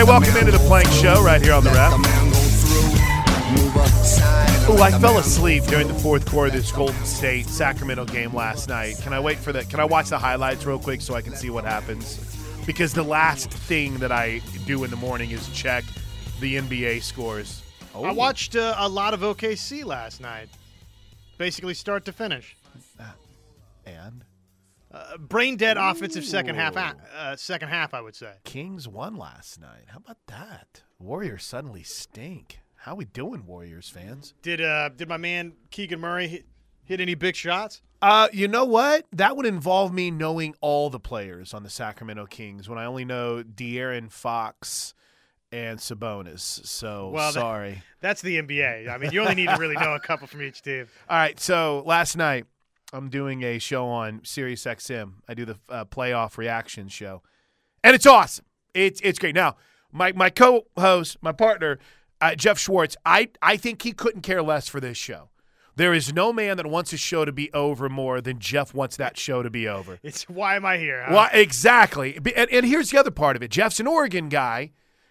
right, welcome into the Plank Show right here on the Ref. Oh, I fell asleep during the fourth quarter of this Golden State Sacramento game last night. Can I wait for that? Can I watch the highlights real quick so I can see what happens? Because the last thing that I do in the morning is check the NBA scores. Oh. I watched uh, a lot of OKC last night, basically start to finish. And Uh, brain dead offensive second half. Uh, second half, I would say. Kings won last night. How about that? Warriors suddenly stink. How we doing, Warriors fans? Did uh, did my man Keegan Murray hit, hit any big shots? Uh, you know what? That would involve me knowing all the players on the Sacramento Kings when I only know De'Aaron Fox and Sabonis. So Well, that- sorry. That's the NBA. I mean, you only need to really know a couple from each team. All right, so last night I'm doing a show on Sirius XM. I do the uh, playoff reaction show, and it's awesome. It's it's great. Now, my my co-host, my partner, uh, Jeff Schwartz, I I think he couldn't care less for this show. There is no man that wants a show to be over more than Jeff wants that show to be over. It's why am I here? huh? Well, exactly. And, and here's the other part of it. Jeff's an Oregon guy,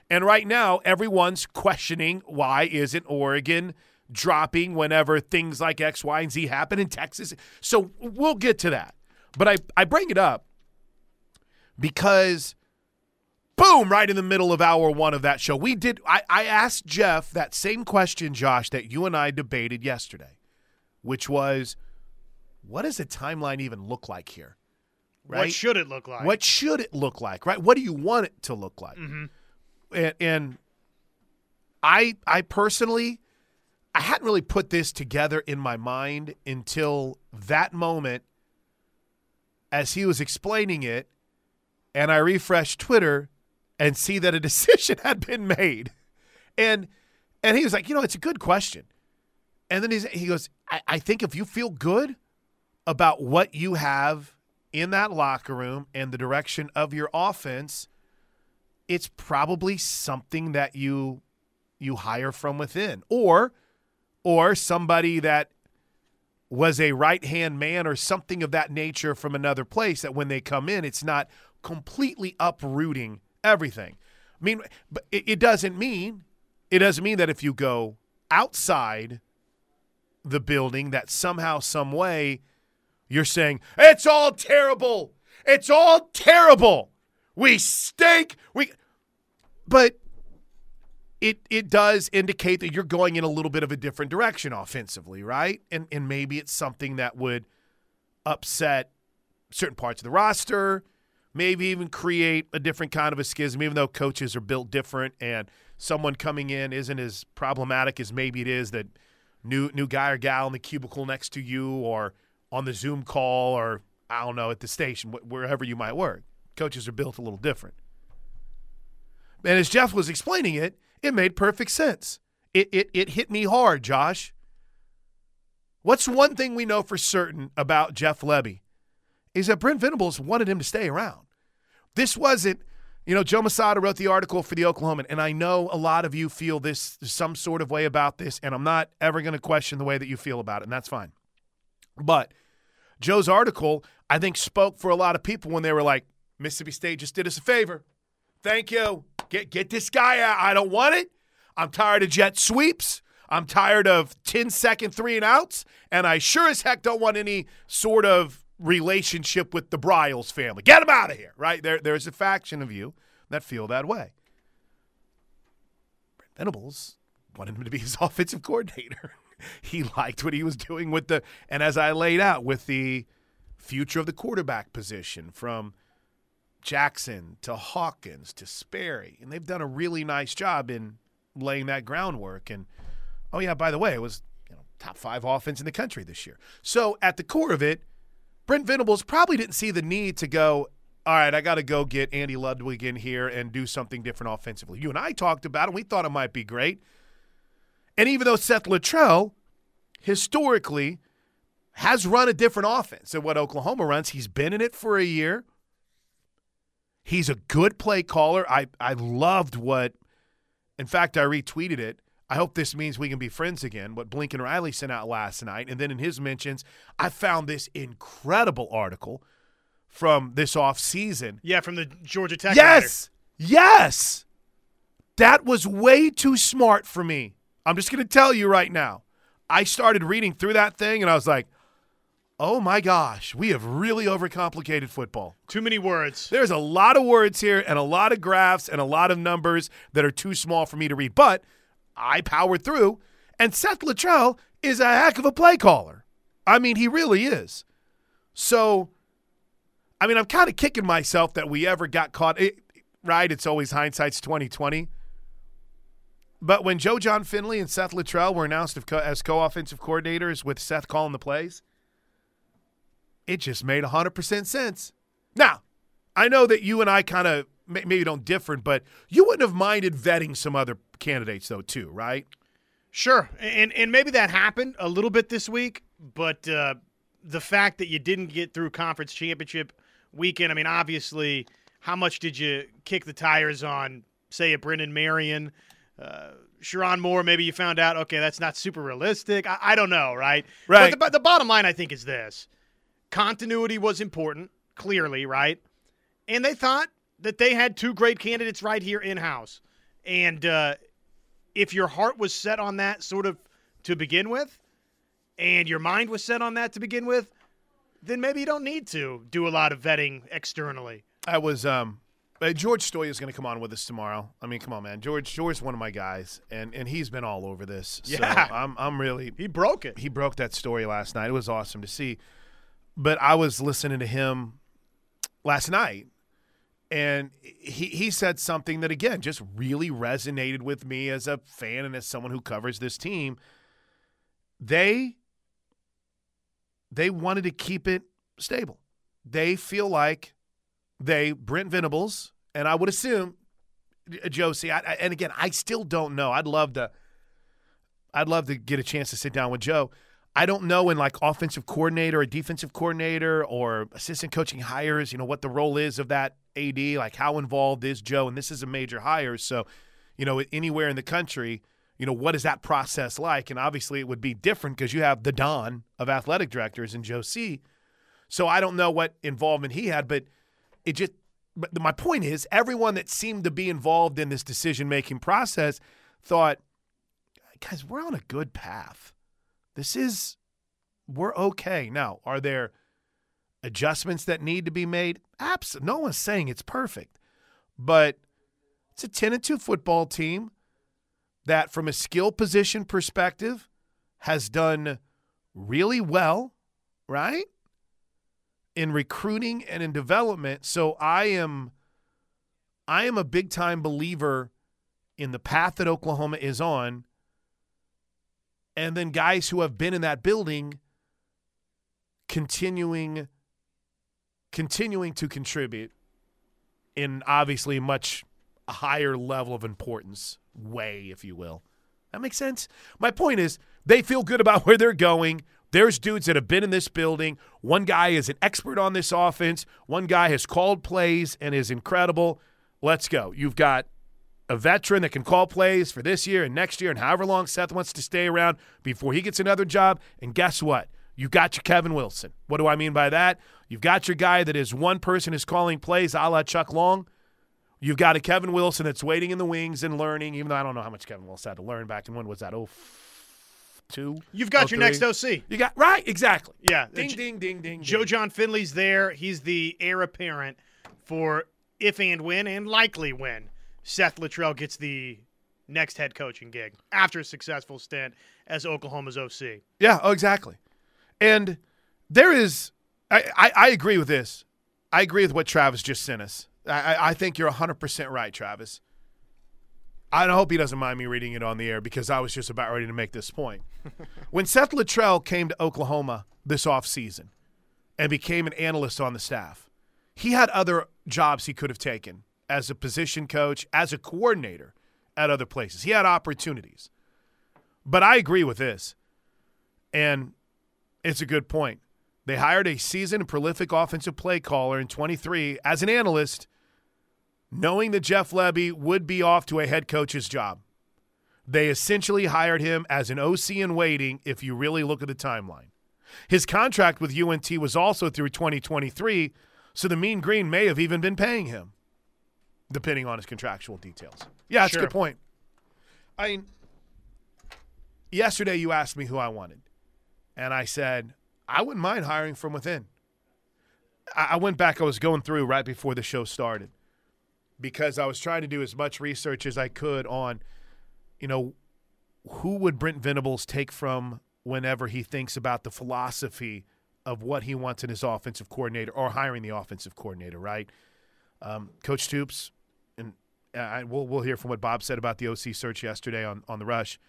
and right now everyone's questioning why isn't Oregon dropping whenever things like X, Y, and Z happen in Texas. So we'll get to that. But I, I bring it up because boom, right in the middle of hour one of that show, we did I, I asked Jeff that same question, Josh, that you and I debated yesterday, which was what does a timeline even look like here? What should it look like? What should it look like, right? What do you want it to look like? Mhm. And, and I, I personally, I hadn't really put this together in my mind until that moment, as he was explaining it, and I refreshed Twitter and see that a decision had been made, and and he was like, you know, it's a good question, and then he's, he goes, I, I think if you feel good about what you have in that locker room and the direction of your offense, it's probably something that you you hire from within. Or or somebody that was a right-hand man or something of that nature from another place that when they come in it's not completely uprooting everything. I mean, but it, it doesn't mean it doesn't mean that if you go outside the building that somehow some way you're saying it's all terrible. It's all terrible. We stink. We but it it does indicate that you're going in a little bit of a different direction offensively, right? And and maybe it's something that would upset certain parts of the roster, maybe even create a different kind of a schism, even though coaches are built different and someone coming in isn't as problematic as maybe it is that new new guy or gal in the cubicle next to you or on the Zoom call or I don't know at the station wherever you might work. Coaches are built a little different. And as Jeff was explaining it, it made perfect sense. It it it hit me hard, Josh. What's one thing we know for certain about Jeff Lebby is that Brent Venables wanted him to stay around. This wasn't, you know, Joe Mussatto wrote the article for the Oklahoman, and I know a lot of you feel this some sort of way about this, and I'm not ever going to question the way that you feel about it, and that's fine. But Joe's article, I think, spoke for a lot of people when they were like, Mississippi State just did us a favor. Thank you. Get get this guy out. I don't want it. I'm tired of jet sweeps. I'm tired of 10 second three and outs. And I sure as heck don't want any sort of relationship with the Briles family. Get them out of here, right? There, there's a faction of you that feel that way. Brent Venables wanted him to be his offensive coordinator. he liked what he was doing with the, and as I laid out, with the future of the quarterback position from Jackson to Hawkins to Sperry. And they've done a really nice job in laying that groundwork. And oh, yeah, by the way, it was you know, top five offense in the country this year. So at the core of it, Brent Venables probably didn't see the need to go, all right, I got to go get Andy Ludwig in here and do something different offensively. You and I talked about it. We thought it might be great. And even though Seth Littrell historically has run a different offense than what Oklahoma runs, he's been in it for a year. He's a good play caller. I, I loved what, in fact, I retweeted it. I hope this means we can be friends again. What Blinken Riley sent out last night. And then in his mentions, I found this incredible article from this off season. Yeah, from the Georgia Tech. Yes. Yes. That was way too smart for me. I'm just going to tell you right now. I started reading through that thing and I was like, oh my gosh, we have really overcomplicated football. Too many words. There's a lot of words here and a lot of graphs and a lot of numbers that are too small for me to read. But I powered through, and Seth Littrell is a heck of a play caller. I mean, he really is. So, I mean, I'm kind of kicking myself that we ever got caught. It, right? It's always hindsight's 2020. But when Joe Jon Finley and Seth Littrell were announced as co-offensive coordinators with Seth calling the plays, it just made 100% sense. Now, I know that you and I kind of maybe don't differ, but you wouldn't have minded vetting some other candidates though, too, right? Sure, and and maybe that happened a little bit this week, but uh, the fact that you didn't get through conference championship weekend, I mean, obviously, how much did you kick the tires on, say, a Brennan Marion? Uh, Sherrone Moore, maybe you found out, okay, that's not super realistic. I, I don't know, right? Right. But the, the bottom line, I think, is this continuity was important, clearly, right? And they thought that they had two great candidates right here in house. And uh, if your heart was set on that sort of to begin with, and your mind was set on that to begin with, then maybe you don't need to do a lot of vetting externally. I was um uh, George Stoia is going to come on with us tomorrow. I mean, come on, man. George George's one of my guys, and and he's been all over this. Yeah, so I'm I'm really he broke it. He broke that story last night. It was awesome to see. But I was listening to him last night, and he he said something that again just really resonated with me as a fan and as someone who covers this team. They they wanted to keep it stable. They feel like they Brent Venables and I would assume uh, Joe C. I, I, and again, I still don't know. I'd love to. I'd love to get a chance to sit down with Joe. I don't know in like offensive coordinator or defensive coordinator or assistant coaching hires, you know, what the role is of that AD, like how involved is Joe? And this is a major hire. So, you know, anywhere in the country, you know, what is that process like? And obviously it would be different because you have the Don of athletic directors and Joe C. So I don't know what involvement he had, but it just, but my point is everyone that seemed to be involved in this decision making process thought, guys, we're on a good path this is, we're okay. Now, are there adjustments that need to be made? Absolutely. No one's saying it's perfect, but it's a 10 and 2 football team that, from a skill position perspective, has done really well, right? In recruiting and in development. So I am I am a big time believer in the path that Oklahoma is on and then guys who have been in that building continuing continuing to contribute in obviously much higher level of importance way if you will. That makes sense? My point is they feel good about where they're going. There's dudes that have been in this building. One guy is an expert on this offense. One guy has called plays and is incredible. Let's go. You've got a veteran that can call plays for this year and next year and however long Seth wants to stay around before he gets another job. And guess what? You got your Kevin Wilson. What do I mean by that? You've got your guy that is one person is calling plays a la Chuck Long. You've got a Kevin Wilson that's waiting in the wings and learning, even though I don't know how much Kevin Wilson had to learn back in when was that? Oh, two. You've got oh, your next OC. You got right, exactly. Yeah. Ding, ding, ding, ding. Joe ding. Jon Finley's there. He's the heir apparent for if and when and likely when Seth Littrell gets the next head coaching gig after a successful stint as Oklahoma's OC. Yeah, oh, exactly. And there is, I, I, I, agree with this. I agree with what Travis just sent us. I, I think you're 100% right, Travis. I hope he doesn't mind me reading it on the air because I was just about ready to make this point. when Seth Littrell came to Oklahoma this offseason and became an analyst on the staff, he had other jobs he could have taken as a position coach, as a coordinator at other places. He had opportunities. But I agree with this. And it's a good point. They hired a seasoned, prolific offensive play caller in 23 as an analyst, knowing that Jeff Lebby would be off to a head coach's job. They essentially hired him as an OC in waiting if you really look at the timeline. His contract with UNT was also through 2023, so the Mean Green may have even been paying him. Depending on his contractual details. Yeah, that's a good point. I mean, yesterday you asked me who I wanted, and I said I wouldn't mind hiring from within. I, I went back. I was going through right before the show started because I was trying to do as much research as I could on, you know, who would Brent Venables take from whenever he thinks about the philosophy of what he wants in his offensive coordinator or hiring the offensive coordinator, right? Um, Coach Stoops, I, we'll, we'll hear from what Bob said about the OC search yesterday on, on the rush.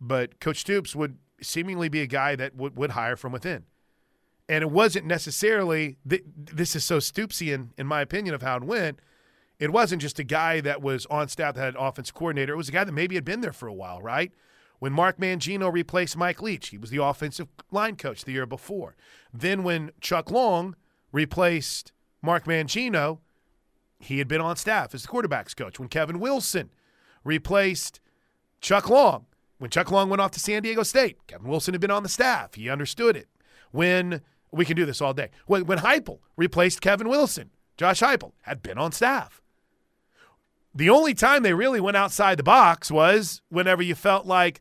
But Coach Stoops would seemingly be a guy that would, would hire from within. And it wasn't necessarily, th- this is so Stoopsian, in my opinion, of how it went. It wasn't just a guy that was on staff that had an offense coordinator. It was a guy that maybe had been there for a while, right? When Mark Mangino replaced Mike Leach, he was the offensive line coach the year before. Then when Chuck Long replaced Mark Mangino, he had been on staff as the quarterbacks coach. When Kevin Wilson replaced Chuck Long, when Chuck Long went off to San Diego State, Kevin Wilson had been on the staff. He understood it. When we can do this all day. When, when Heupel replaced Kevin Wilson, Josh Heupel had been on staff. The only time they really went outside the box was whenever you felt like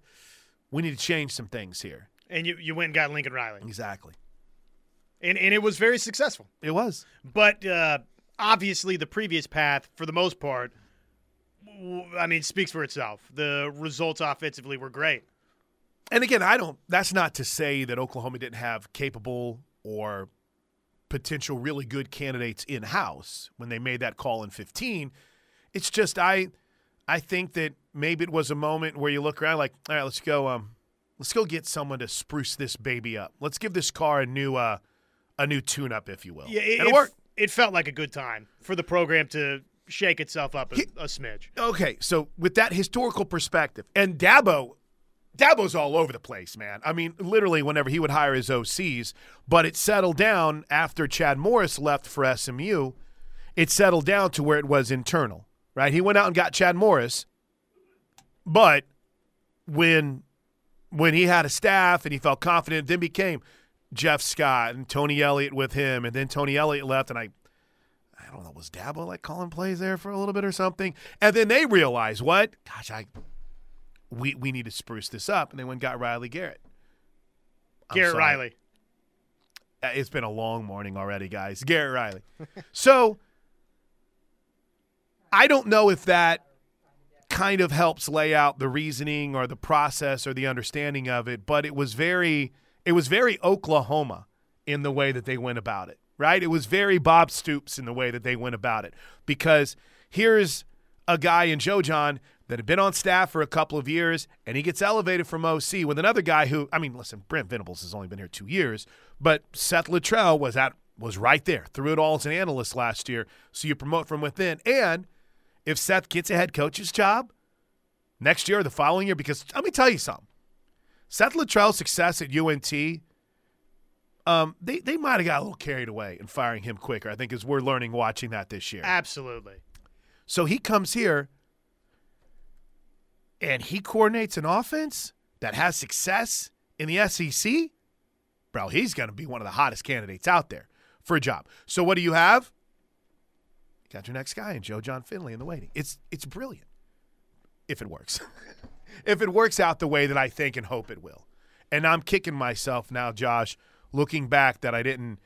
we need to change some things here. And you, you went and got Lincoln Riley. Exactly. And, and it was very successful. It was. But uh, obviously, the previous path, for the most part, I mean, speaks for itself. The results offensively were great. And again, I don't that's not to say that Oklahoma didn't have capable or potential really good candidates in house when they made that call in 15. It's just I I think that maybe it was a moment where you look around like, all right, let's go um let's go get someone to spruce this baby up. Let's give this car a new uh a new tune up if you will. Yeah, it, and it it, worked. It felt like a good time for the program to shake itself up a, a smidge. Okay, so with that historical perspective, and Dabo, Dabo's all over the place, man. I mean, literally, whenever he would hire his OCs, but it settled down after Chad Morris left for SMU. It settled down to where it was internal, right? He went out and got Chad Morris, but when when he had a staff and he felt confident, then became Jeff Scott and Tony Elliott with him, and then Tony Elliott left, and I I don't know, was Dabo like calling plays there for a little bit or something? And then they realized what? Gosh, I we we need to spruce this up, and they went and got Riley Garrett. I'm Garrett sorry. Riley. Uh, It's been a long morning already, guys. Garrett Riley. so I don't know if that kind of helps lay out the reasoning or the process or the understanding of it, but it was very it was very Oklahoma in the way that they went about it. Right? It was very Bob Stoops in the way that they went about it. Because here's a guy in Joe Jon that had been on staff for a couple of years and he gets elevated from OC with another guy who I mean, listen, Brent Venables has only been here two years, but Seth Littrell was at was right there through it all as an analyst last year. So you promote from within. And if Seth gets a head coach's job next year or the following year, because let me tell you something. Seth Littrell's success at UNT, um, they, they might have got a little carried away in firing him quicker, I think, as we're learning watching that this year. Absolutely. So he comes here and he coordinates an offense that has success in the SEC. Bro, he's going to be one of the hottest candidates out there for a job. So what do you have? You got your next guy in Joe Jon Finley in the waiting. It's it's brilliant if it works. if it works out the way that I think and hope it will. And I'm kicking myself now, Josh, looking back that I didn't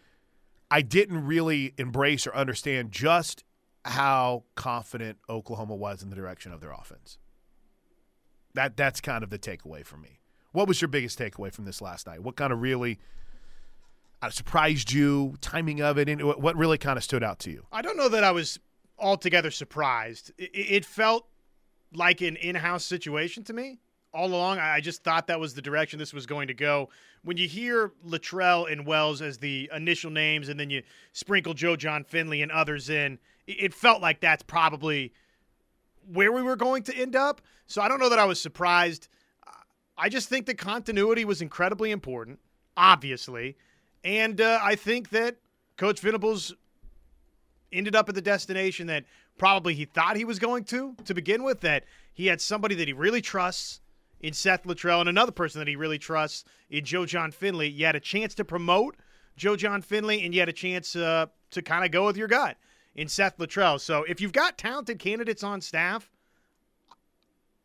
I didn't really embrace or understand just how confident Oklahoma was in the direction of their offense. That that's kind of the takeaway for me. What was your biggest takeaway from this last night? What kind of really uh, surprised you? Timing of it, and what really kind of stood out to you? I don't know that I was altogether surprised. It felt like an in-house situation to me all along. I just thought that was the direction this was going to go. When you hear Littrell and Wells as the initial names, and then you sprinkle Joe Jon Finley and others in, it- felt like that's probably where we were going to end up. So I don't know that I was surprised. I just think that continuity was incredibly important, obviously, and uh, I think that Coach Venables ended up at the destination that probably he thought he was going to to begin with. That he had somebody that he really trusts in Seth Littrell and another person that he really trusts in Joe Jon Finley. You had a chance to promote Joe Jon Finley, and you had a chance uh, to kind of go with your gut. in Seth Littrell. So if you've got talented candidates on staff,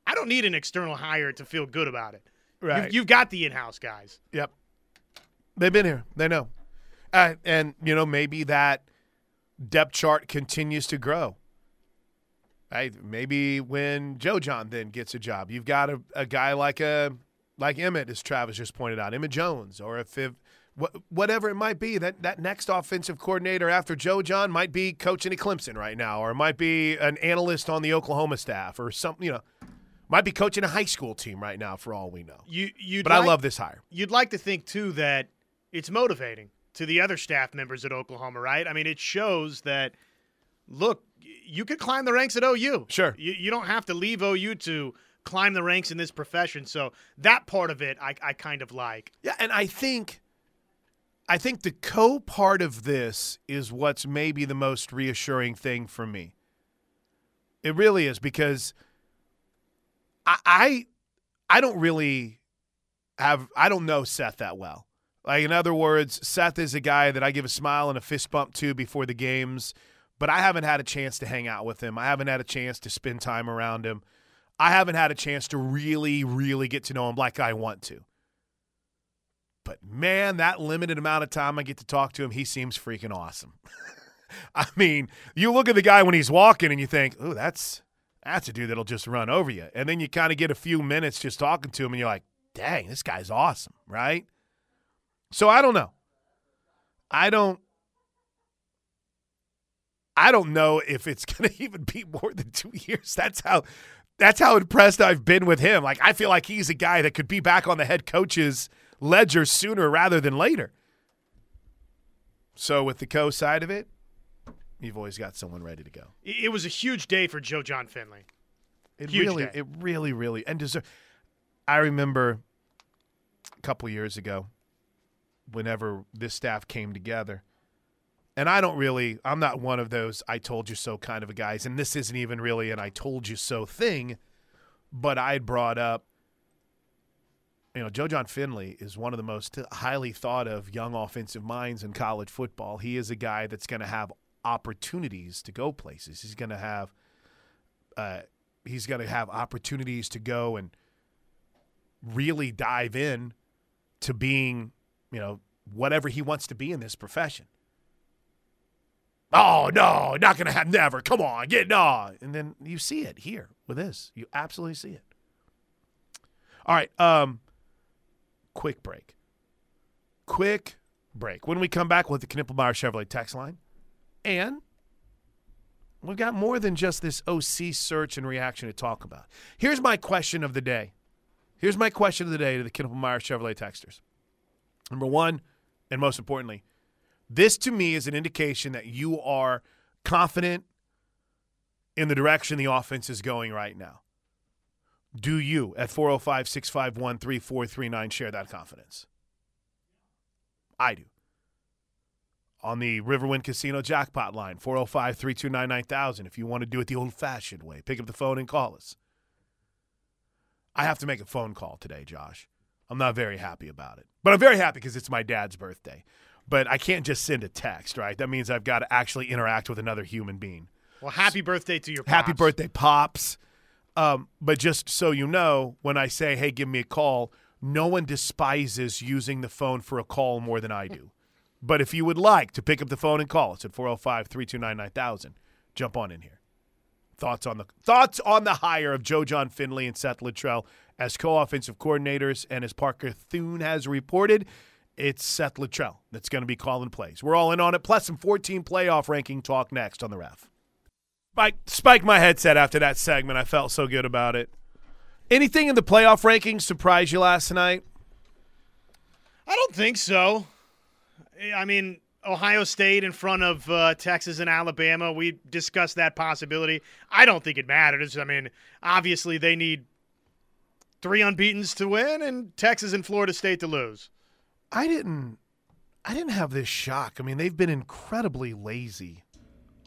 I don't need an external hire to feel good about it. Right. You've, you've got the in-house guys. Yep. They've been here. They know. Uh, and, you know, maybe that depth chart continues to grow. Right? Maybe when Joe Jon then gets a job, you've got a, a guy like a like Emmett, as Travis just pointed out, Emmett Jones, or if, if whatever it might be, that, that next offensive coordinator after Joe Jon might be coaching at Clemson right now, or might be an analyst on the Oklahoma staff, or something, you know, might be coaching a high school team right now for all we know. You, you, But I love this hire. You'd like to think too that it's motivating to the other staff members at Oklahoma, right? I mean, it shows that look, you could climb the ranks at OU. Sure. You, you don't have to leave OU to climb the ranks in this profession. So that part of it, I, I kind of like. Yeah, and I think I think the co part of this is what's maybe the most reassuring thing for me. It really is because I I, I don't really have I don't know Seth that well. Like in other words, Seth is a guy that I give a smile and a fist bump to before the games, but I haven't had a chance to hang out with him. I haven't had a chance to spend time around him. I haven't had a chance to really, really get to know him like I want to. But man, that limited amount of time I get to talk to him, he seems freaking awesome. I mean, you look at the guy when he's walking and you think, "Oh, that's that's a dude that'll just run over you." And then you kind of get a few minutes just talking to him and you're like, "Dang, this guy's awesome," right? So I don't know. I don't I don't know if it's going to even be more than 2 years. That's how that's how impressed I've been with him. Like I feel like he's a guy that could be back on the head coach's ledger sooner rather than later. So with the co side of it, you've always got someone ready to go. It it was a huge day for Joe Jon Finley. It Huge really, day. it really, really, and deserve. I remember a couple years ago, whenever this staff came together, and I don't really, I'm not one of those "I told you so" kind of guys, and this isn't even really an "I told you so" thing, but I brought up. You know, Joe Jon Finley is one of the most highly thought of young offensive minds in college football. He is a guy that's going to have opportunities to go places. He's going to have uh, he's going to have opportunities to go and really dive in to being, you know, whatever he wants to be in this profession. Oh no, not to have never. Come on, get no. And then you see it here with this. You absolutely see it. All right, um quick break. Quick break. When we come back with the Knippelmeyer Chevrolet text line and We've got more than just this OC search and reaction to talk about. Here's my question of the day. Here's my question of the day to the Knippelmeyer Chevrolet texters. Number one, and most importantly, this to me is an indication that you are confident in the direction the offense is going right now. Do you, at 405 651 3439, share that confidence? I do on the Riverwind Casino jackpot line, 405 329 9000. If you want to do it the old fashioned way, pick up the phone and call us. I have to make a phone call today, Josh. I'm not very happy about it. But I'm very happy because it's my dad's birthday. But I can't just send a text, right? That means I've got to actually interact with another human being. Well, happy birthday to your Happy birthday, Pops. Um, but just so you know, when I say, hey, give me a call, no one despises using the phone for a call more than I do. But if you would like to pick up the phone and call us at 405 329 9000, jump on in here. Thoughts on the thoughts on the hire of Joe Jon Finley and Seth Littrell as co-offensive coordinators, and as Parker Thune has reported, it's Seth Littrell that's going to be calling plays. We're all in on it. Plus some 14 playoff ranking talk next on the ref. Spike, spike my headset after that segment. I felt so good about it. Anything in the playoff rankings surprise you last night? I don't think so. I mean, Ohio State in front of uh, Texas and Alabama. We discussed that possibility. I don't think it matters. I mean, obviously they need three unbeaten's to win, and Texas and Florida State to lose. I didn't I didn't have this shock. I mean, they've been incredibly lazy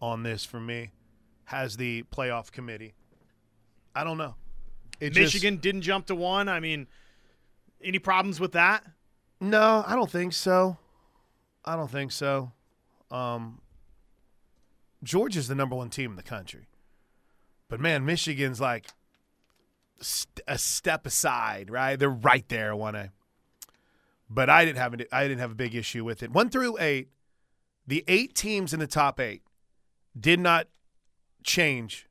on this for me. Has the playoff committee. I don't know. It just- Michigan didn't jump to one. I mean, any problems with that? no, I don't think so. I don't think so. Um Georgia's the number one team in the country. But man, Michigan's like st- a step aside, right? They're right there, one A. But I didn't have I didn't have a big issue with it. One through eight, the eight teams in the top eight did not change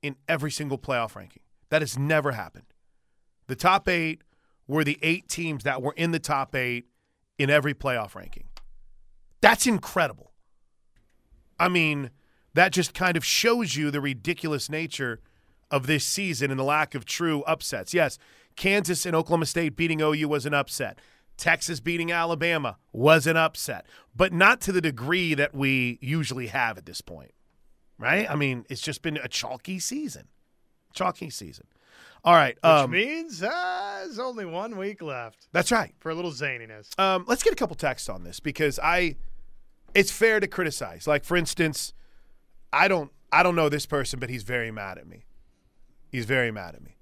in every single playoff ranking. That has never happened. The top eight were the eight teams that were in the top eight in every playoff ranking. That's incredible. I mean, that just kind of shows you the ridiculous nature of this season and the lack of true upsets. Yes, Kansas and Oklahoma State beating OU was an upset. Texas beating Alabama was an upset, but not to the degree that we usually have at this point, right? I mean, it's just been a chalky season. Chalky season. All right. Which Um, means uh, there's only one week left that's right. for a little zaniness. Um, let's get a couple texts on this because I, it's fair to criticize. Like for instance, I don't, I don't know this person, but he's very mad at me. He's very mad at me.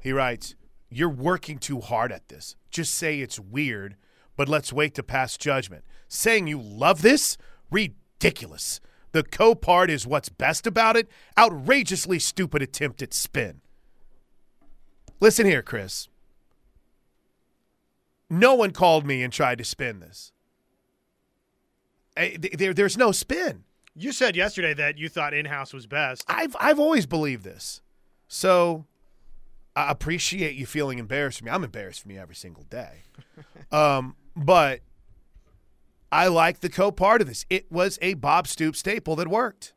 He writes, "You're working too hard at this. Just say it's weird, but let's wait to pass judgment. Saying you love this, ridiculous. The co part is what's best about it. Outrageously stupid attempt at spin." Listen here, Chris. No one called me and tried to spin this. Eh, There, there's no spin. You said yesterday that you thought in-house was best. I've I've always believed this. So I appreciate you feeling embarrassed for me. I'm embarrassed for me every single day. um, but I like the co part of this. It was a Bob Stoop staple that worked.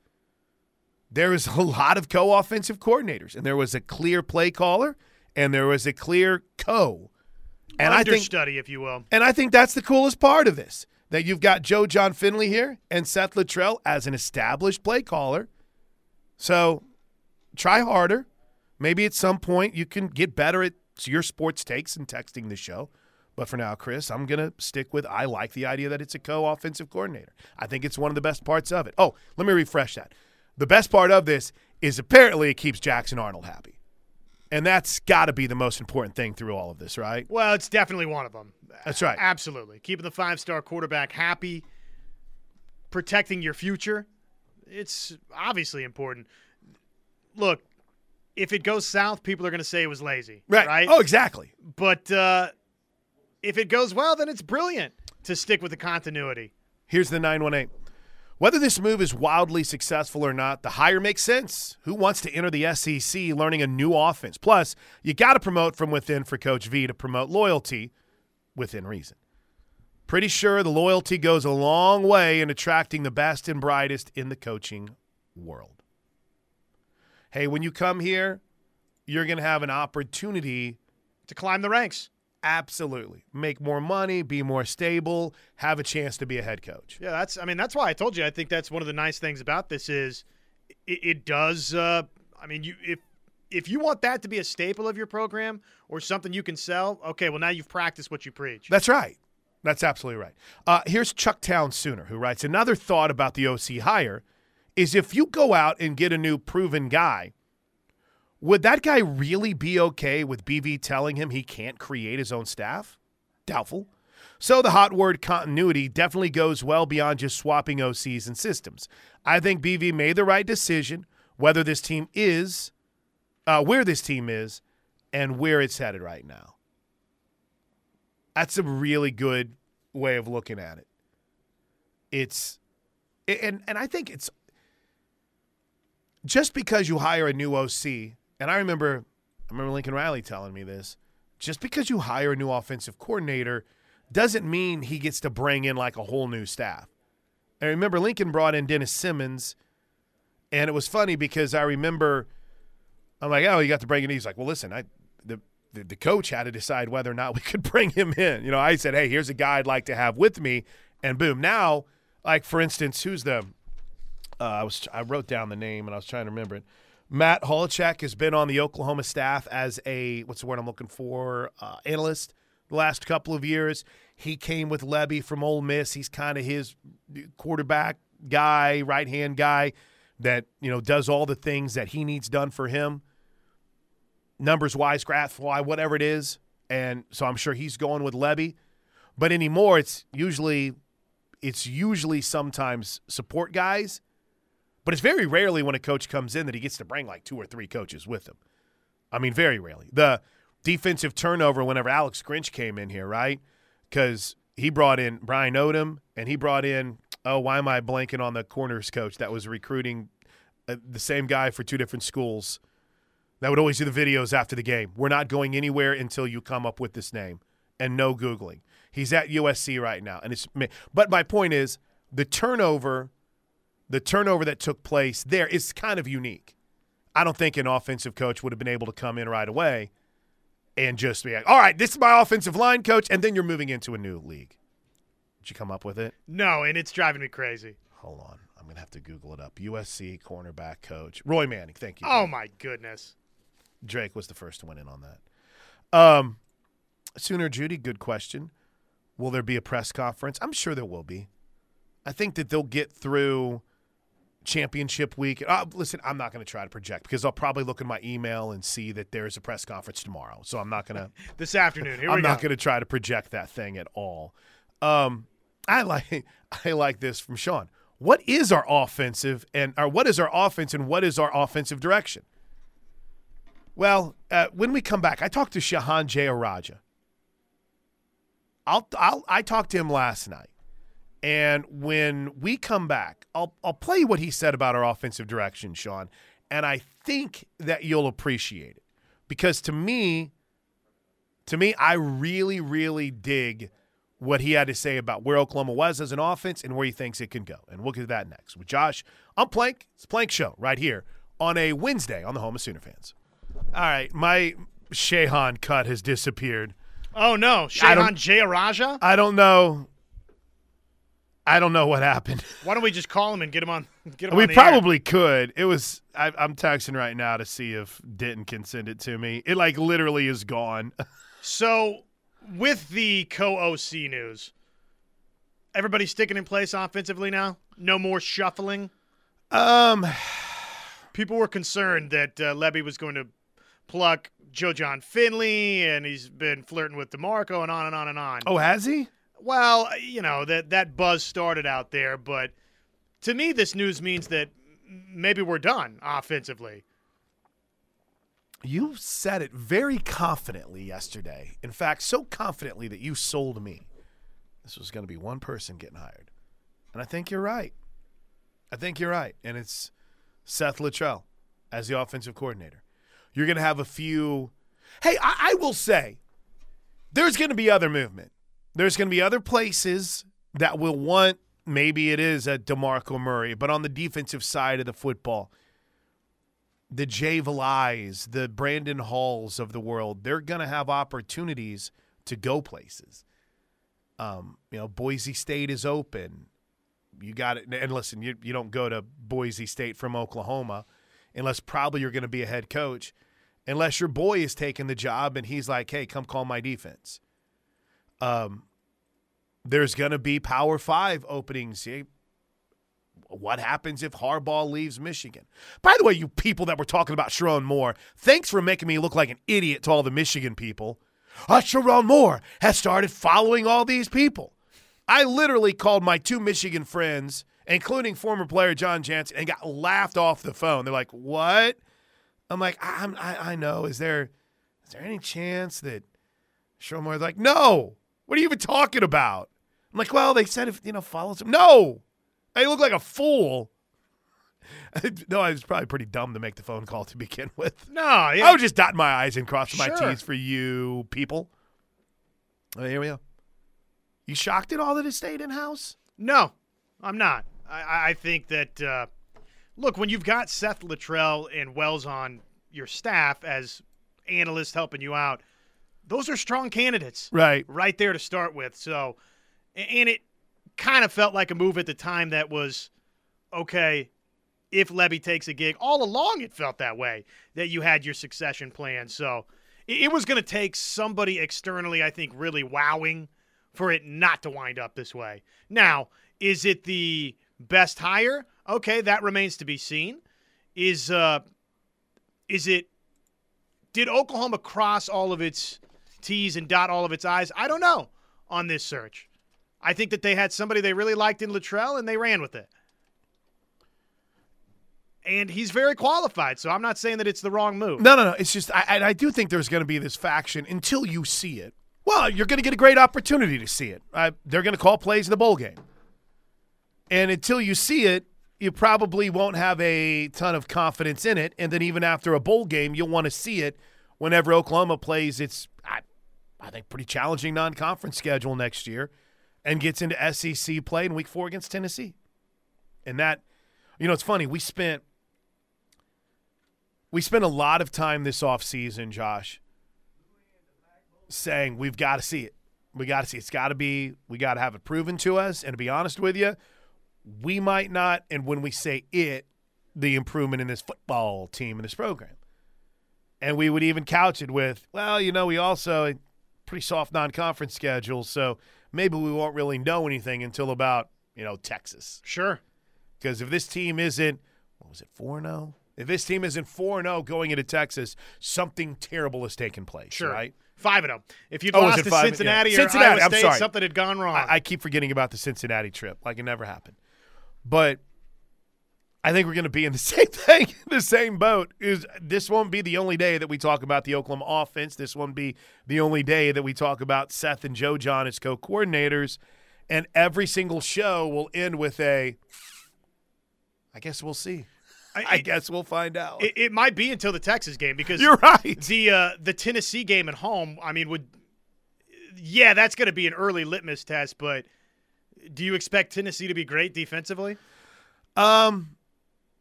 There was a lot of co offensive coordinators, and there was a clear play caller, and there was a clear co. And I think Understudy, if you will. and I think that's the coolest part of this that you've got Joe Jon Finley here and Seth Littrell as an established play caller. So try harder. Maybe at some point you can get better at your sports takes and texting the show. But for now, Chris, I'm going to stick with I like the idea that it's a co offensive coordinator. I think it's one of the best parts of it. Oh, let me refresh that. The best part of this is apparently it keeps Jackson Arnold happy. And that's got to be the most important thing through all of this, right? Well, it's definitely one of them. That's right. Absolutely. Keeping the five-star quarterback happy, protecting your future. It's obviously important. Look, if it goes south, people are going to say it was lazy. Right. right? Oh, exactly. But uh, if it goes well, then it's brilliant to stick with the continuity. Here's the 918. Whether this move is wildly successful or not, the hire makes sense. Who wants to enter the SEC learning a new offense? Plus, you got to promote from within for Coach V to promote loyalty within reason. Pretty sure the loyalty goes a long way in attracting the best and brightest in the coaching world. Hey, when you come here, you're going to have an opportunity To climb the ranks. absolutely make more money, be more stable, have a chance to be a head coach. Yeah, that's. I mean, that's why I told you. I think that's one of the nice things about this is it, it does. Uh, I mean, you if if you want that to be a staple of your program or something you can sell, okay. Well, now you've practiced what you preach. That's right. That's absolutely right. Uh, here's Chuck Town Sooner, who writes Another thought about the OC hire is if you go out and get a new proven guy, would that guy really be okay with BV telling him he can't create his own staff? Doubtful. So the hot word continuity definitely goes well beyond just swapping OCs and systems. I think BV made the right decision, whether this team is, uh, where this team is, and where it's headed right now. That's a really good way of looking at it. It's and and I think it's just because you hire a new OC, and I remember I remember Lincoln Riley telling me this, just because you hire a new offensive coordinator doesn't mean he gets to bring in like a whole new staff. I remember Lincoln brought in Dennis Simmons, and it was funny because I remember I'm like, oh, you got to bring in. He's like, well, listen, I the the, the coach had to decide whether or not we could bring him in. You know, I said, hey, here's a guy I'd like to have with me, and boom. Now, like for instance, who's the? Uh, I was I wrote down the name and I was trying to remember it. Matt Holachek has been on the Oklahoma staff as a what's the word I'm looking for uh, analyst the last couple of years. He came with Lebby from Ole Miss. He's kind of his quarterback guy, right hand guy that you know does all the things that he needs done for him numbers wise, graph wise, whatever it is. And so I'm sure he's going with Lebby. But anymore, it's usually it's usually sometimes support guys. But it's very rarely when a coach comes in that he gets to bring like two or three coaches with him. I mean, very rarely. The defensive turnover whenever Alex Grinch came in here, right? Because he brought in Brian Odom and he brought in, oh, why am I blanking on the corners coach that was recruiting uh, the same guy for two different schools that would always do the videos after the game? We're not going anywhere until you come up with this name and no Googling. He's at USC right now. And it's, but my point is the turnover, the turnover that took place there is kind of unique. I don't think an offensive coach would have been able to come in right away and just be like, all right, this is my offensive line coach, and then you're moving into a new league. Did you come up with it? No, and it's driving me crazy. Hold on. I'm going to have to Google it up. USC cornerback coach. Roy Manning. Thank you. Oh, my goodness. Drake was the first to win in on that. Um, Sooner Judy, good question. Will there be a press conference? I'm sure there will be. I think that they'll get through championship week. Uh, listen, I'm not going to try to project because I'll probably look in my email and see that there's a press conference tomorrow. So I'm not going to this afternoon. Here I'm we not going to try to project that thing at all. Um, I like I like this from Sean. What is our offensive and or what is our offense and what is our offensive direction? Well, uh, when we come back, I talked to Shehan Jeyarajah. I'll, I'll I talked to him last night. And when we come back, I'll I'll play what he said about our offensive direction, Sean, and I think that you'll appreciate it. Because to me, to me, I really, really dig what he had to say about where Oklahoma was as an offense and where he thinks it can go. And we'll get to that next. With Josh, I'm Plank. It's Plank Show right here on a Wednesday on the home of Sooner fans. All right, my Shehan cut has disappeared. Oh no, Shehan Jeyarajah. I don't know. I don't know what happened. Why don't we just call him and get him on? Get him we on probably air? could. It was. I, I'm texting right now to see if Denton can send it to me. It like literally is gone. So, with the co-OC news, everybody sticking in place offensively now. No more shuffling. um, People were concerned that uh, Lebby was going to pluck Joe Jon Finley, and he's been flirting with DeMarco, and on and on and on. oh, has he? Well, uh, you know that that buzz started out there, but to me, this news means that maybe we're done offensively. You said it very confidently yesterday. In fact, so confidently that you sold me. This was going to be one person getting hired, and I think you're right. I think you're right, and it's Seth Littrell as the offensive coordinator. You're going to have a few. Hey, I, I will say, there's going to be other movement. There's going to be other places that will want. Maybe it is a Demarco Murray, but on the defensive side of the football, the Jay Valais, the Brandon Halls of the world, they're going to have opportunities to go places. Um, you know, Boise State is open. You got it. And listen, you, you don't go to Boise State from Oklahoma unless probably you're going to be a head coach, unless your boy is taking the job and he's like, hey, come call my defense. Um, there's going to be Power Five openings. What happens if Harbaugh leaves Michigan? By the way, you people that were talking about Sherrone Moore, thanks for making me look like an idiot to all the Michigan people. Uh, Sherrone Moore has started following all these people. I literally called my two Michigan friends, including former player Jon Jansen, and got laughed off the phone. They're like, "What?" I'm like, "I'm I, I know. Is there is there any chance that Sherrone Moore's like, no? What are you even talking about?" I'm like, "Well, they said if you know follows him, no." I look like a fool. no, I was probably pretty dumb to make the phone call to begin with. No, I yeah, was just dotting my I's and crossing my Sure. T's for you people. Oh, here we go. You shocked at all that it stayed in house? no, I'm not. I- I, I think that uh, look when you've got Seth Littrell and Wells on your staff as analysts helping you out, those are strong candidates. Right. right there to start with. So, and it kind of felt like a move at the time that was okay. If Lebby takes a gig, all along it felt that way that you had your succession plan. So it, it was going to take somebody externally, I think, really wowing for it not to wind up this way. Now, is it the best hire? Okay, that remains to be seen. Is uh, is it? Did Oklahoma cross all of its T's and dot all of its I's? I don't know on this search. I think that they had somebody they really liked in Littrell and they ran with it. and he's very qualified. So I'm not saying that it's the wrong move. No, no, no. It's just I, I I do think there's going to be this faction until you see it. Well, you're going to get a great opportunity to see it. Uh, they're going to call plays in the bowl game, and until you see it, you probably won't have a ton of confidence in it. And then even after a bowl game, you'll want to see it whenever Oklahoma plays its I, think pretty challenging non-conference schedule next year, and gets into SEC play in Week Four against Tennessee. And that, you know, it's funny. We spent we spent a lot of time this offseason, Josh, saying we've got to see it. We got to see it. It's got to be, we got to have it proven to us. And to be honest with you, we might not, and when we say it, the improvement in this football team in this program. And we would even couch it with, well, you know, we also pretty soft non-conference schedule, so maybe we won't really know anything until about, you know, Texas. Sure. Because if this team isn't, what was it, 4 0? If this team isn't 4 0 going into Texas, something terrible has taken place. Sure. Right? Five of oh. them. If you'd Oh, lost to? Cincinnati Yeah. or Cincinnati, Iowa I'm State, sorry. something had gone wrong. I, I keep forgetting about the Cincinnati trip. Like it never happened. But I think we're going to be in the same thing, the same boat. Is this won't be the only day that we talk about the Oklahoma offense. This won't be the only day that we talk about Seth and Joe Jon as co-coordinators. And every single show will end with a. I guess we'll see. I guess we'll find out. it, it might be until the Texas game because You're right. the uh, the Tennessee game at home. I mean, would yeah, that's going to be an early litmus test. But do you expect Tennessee to be great defensively? Um,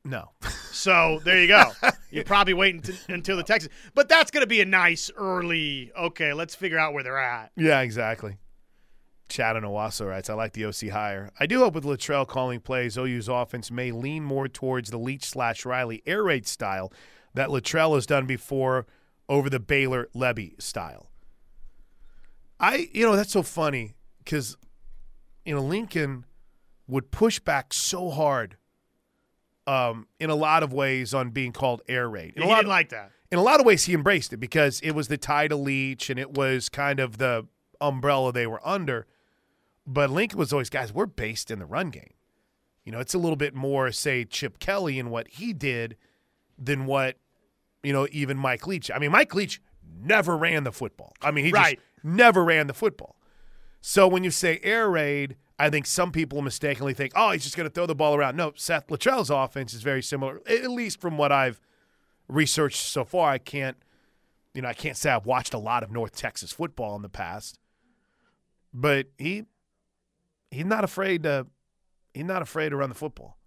no. So there you go. You're probably waiting until, the Texas, but that's going to be a nice early. Okay, let's figure out where they're at. Yeah, exactly. Chad in Owasso writes, I like the OC hire. I do hope with Littrell calling plays, OU's offense may lean more towards the Leach slash Riley air raid style that Littrell has done before over the Baylor Lebby style. I, you know, that's so funny because, you know, Lincoln would push back so hard um, in a lot of ways on being called air raid. In he a lot didn't like that. in a lot of ways he embraced it because it was the tie to Leach and it was kind of the umbrella they were under. But Lincoln was always, guys, we're based in the run game. You know, it's a little bit more, say, Chip Kelly and what he did than what, you know, even Mike Leach. I mean, Mike Leach never ran the football. I mean, he Right. just never ran the football. So when you say air raid, I think some people mistakenly think, oh, he's just going to throw the ball around. No, Seth Littrell's offense is very similar, at least from what I've researched so far. I can't, you know, I can't say I've watched a lot of North Texas football in the past, but he he's not afraid to he's not afraid to run the football.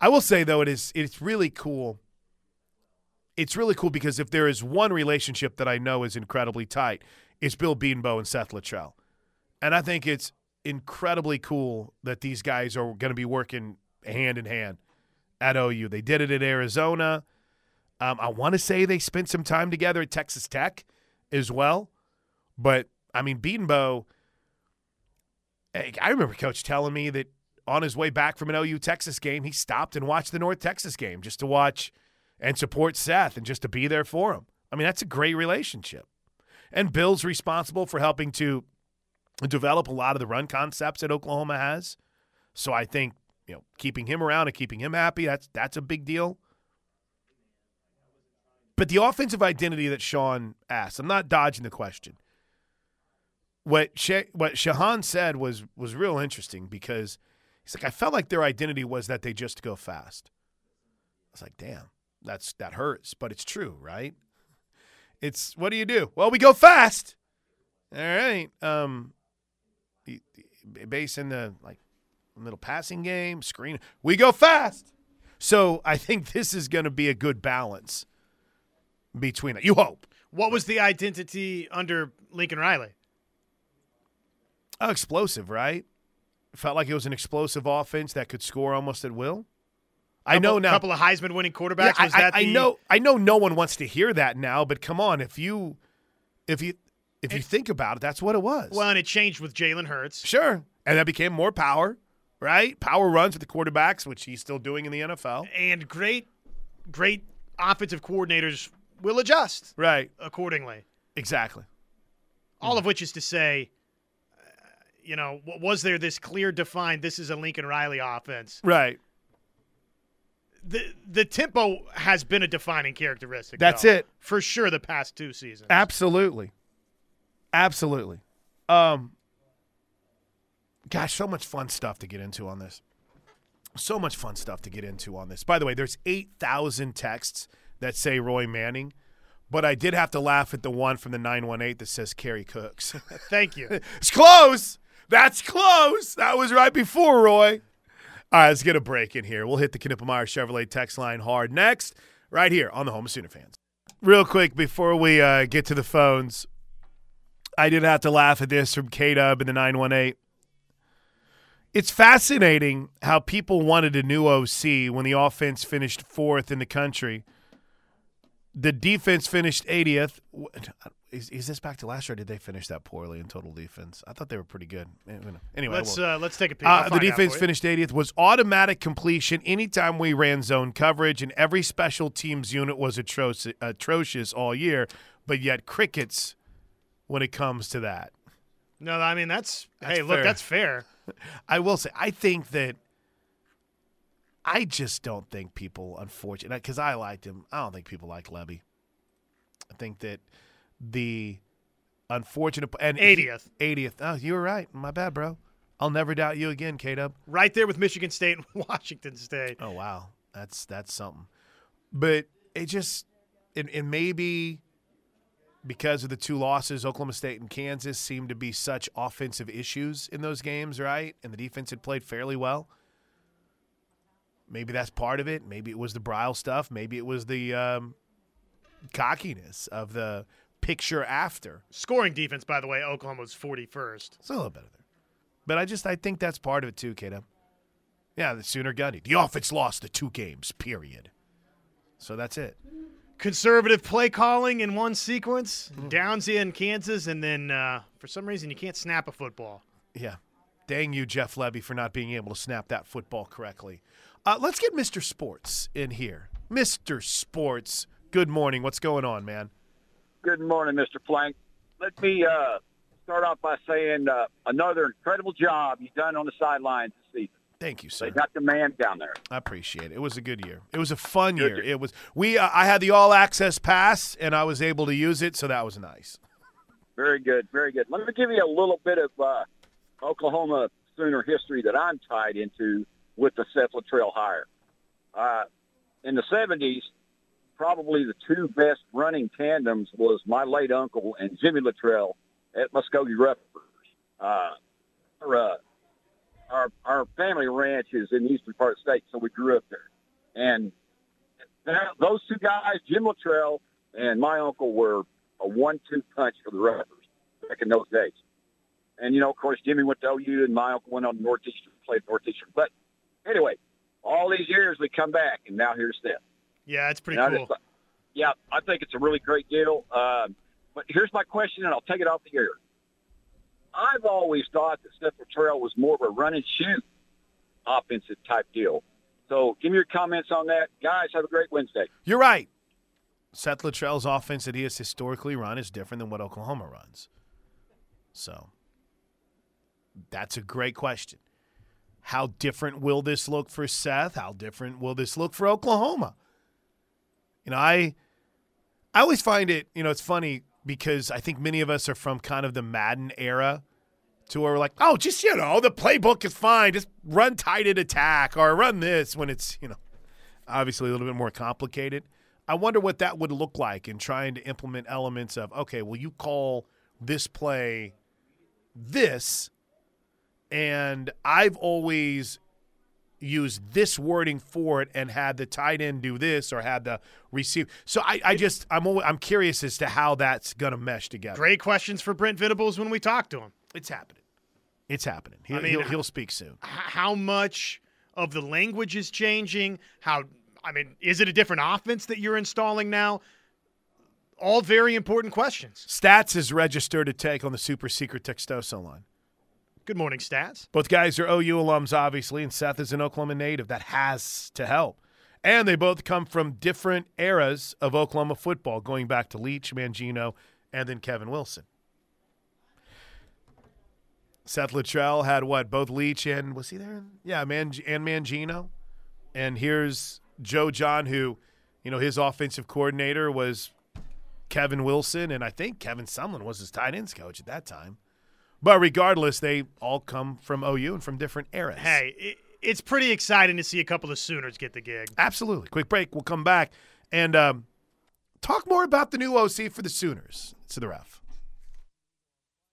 I will say though, it is it's really cool. It's really cool because if there is one relationship that I know is incredibly tight, it's Bill Bedenbaugh and Seth Luttrell. And I think it's incredibly cool that these guys are going to be working hand in hand at OU. They did it at Arizona. Um, I want to say they spent some time together at Texas Tech as well. But, I mean, Bedenbaugh, hey, I remember Coach telling me that on his way back from an OU Texas game, he stopped and watched the North Texas game just to watch and support Seth and just to be there for him. I mean, that's a great relationship. And Bill's responsible for helping to develop a lot of the run concepts that Oklahoma has. So I think, you know, keeping him around and keeping him happy, that's that's a big deal. But the offensive identity that Sean asked, I'm not dodging the question. What Sha- what Shahan said was was real interesting because he's like, I felt like their identity was that they just go fast. I was like, damn, that's that hurts, but it's true, right? It's what do you do? Well, we go fast. All right. Um, base in the like little passing game, screen. We go fast. So I think this is going to be a good balance between it. You hope. What was the identity under Lincoln Riley? Oh, explosive, right? Felt like it was an explosive offense that could score almost at will. I know Couple- now. couple of Heisman winning Yeah, quarterbacks. I, was that I- I the- know. I know. No one wants to hear that now. But come on, if you, if you, if you think about it, that's what it was. Well, and it changed with Jalen Hurts. sure, and that became more power, right? Power runs with the quarterbacks, which he's still doing in the NFL, and great, great offensive coordinators will adjust right? accordingly. Exactly. All of which is to say, uh, you know, was there this clear defined? This is a Lincoln Riley offense. Right. the the tempo has been a defining characteristic. That's though, it. for sure. The past two seasons. Absolutely. Absolutely. Um gosh, so much fun stuff to get into on this. So much fun stuff to get into on this. By the way, there's 8,000 texts that say Roy Manning, but I did have to laugh at the one from the 918 that says Kerry Cooks. Thank you. it's close. That's close. That was right before Roy. All right, let's get a break in here. We'll hit the Knippelmeyer Chevrolet text line hard next, right here on the Home of Sooner fans. Real quick before we uh, get to the phones, I didn't have to laugh at this from K Dub in the 918. It's fascinating how people wanted a new OC when the offense finished fourth in the country. The defense finished 80th. Is, is this back to last year? Or did they finish that poorly in total defense? I thought they were pretty good. Anyway, let's uh, let's take a peek. uh, the defense finished 80th. Was automatic completion anytime we ran zone coverage, and every special teams unit was atrocious, atrocious all year. But yet crickets when it comes to that. No, I mean that's, That's hey, look, that's fair. I will say, I think that I just don't think people, unfortunately, because I liked him, I don't think people like Lebby. I think that the unfortunate and 80th. 80th. Oh, you were right. My bad, bro. I'll never doubt you again, K Dub. Right there with Michigan State and Washington State. Oh wow, that's that's something. But it just it, it maybe because of the two losses, Oklahoma State and Kansas seemed to be such offensive issues in those games, right? And the defense had played fairly well. Maybe that's part of it. Maybe it was the Briles stuff. Maybe it was the um, cockiness of the picture after. Scoring defense, by the way, Oklahoma was 41st. It's a little better there. But I just I think that's part of it too, Kato. Yeah, the Sooner Gunny. The offense lost the two games, period. So that's it. Conservative play calling in one sequence. Downsy in Kansas, and then uh, for some reason you can't snap a football. Yeah. Dang you, Jeff Lebby, for not being able to snap that football correctly. Uh, let's get Mr. Sports in here. Mr. Sports, good morning. What's going on, man? Good morning, Mr. Plank. Let me uh, start off by saying uh, another incredible job you've done on the sidelines this season. Thank you, sir. They got the man down there. I appreciate it. It was a good year. It was a fun year. year. It was. We. Uh, I had the all access pass, and I was able to use it, so that was nice. Very good, very good. Let me give you a little bit of uh, Oklahoma Sooner history that I'm tied into with the Seth Trail hire. Uh, in the 70s, probably the two best running tandems was my late uncle and Jimmy Littrell at Muskogee Roughers. Uh, our, our family ranch is in the eastern part of the state, so we grew up there. And that, those two guys, Jim Littrell and my uncle, were a one-two punch for the Roughers back in those days. And you know, of course, Jimmy went to OU, and my uncle went on to Northeastern, played Northeastern. But anyway, all these years we come back, and now here's Steph. Yeah, it's pretty And I cool. just- yeah, I think it's a really great deal. Um, but here's my question, and I'll take it off the air. I've always thought that Steph Trail was more of a run and shoot offensive type deal. So give me your comments on that. Guys, have a great Wednesday. You're right. Seth Littrell's offense that he has historically run is different than what Oklahoma runs. So that's a great question. How different will this look for Seth? How different will this look for Oklahoma? You know, I I always find it, you know, it's funny because I think many of us are from kind of the Madden era to where we're like, oh, just, you know, the playbook is fine. Just run tight at attack or run this when it's, you know, obviously a little bit more complicated. I wonder what that would look like in trying to implement elements of, okay, well, you call this play this, and I've always used this wording for it and had the tight end do this or had the receive. So I, I just I'm always, I'm curious as to how that's gonna mesh together. Great questions for Brent Venables when we talk to him. It's happening. It's happening. He'll, I mean, he'll, he'll speak soon. How much of the language is changing? How I mean, is it a different offense that you're installing now? All very important questions. Stats is registered to take on the super secret Textoso line. Good morning, stats. Both guys are OU alums, obviously, and Seth is an Oklahoma native. That has to help. And they both come from different eras of Oklahoma football, going back to Leach, Mangino, and then Kevin Wilson. Seth Littrell had what? Both Leach and was he there? Yeah, Man and Mangino. And here's Joe Jon, who, you know, his offensive coordinator was Kevin Wilson, and I think Kevin Sumlin was his tight ends coach at that time. But regardless, they all come from OU and from different eras. Hey, it, it's pretty exciting to see a couple of Sooners get the gig. Absolutely. Quick break. We'll come back and um, talk more about the new OC for the Sooners. To the ref.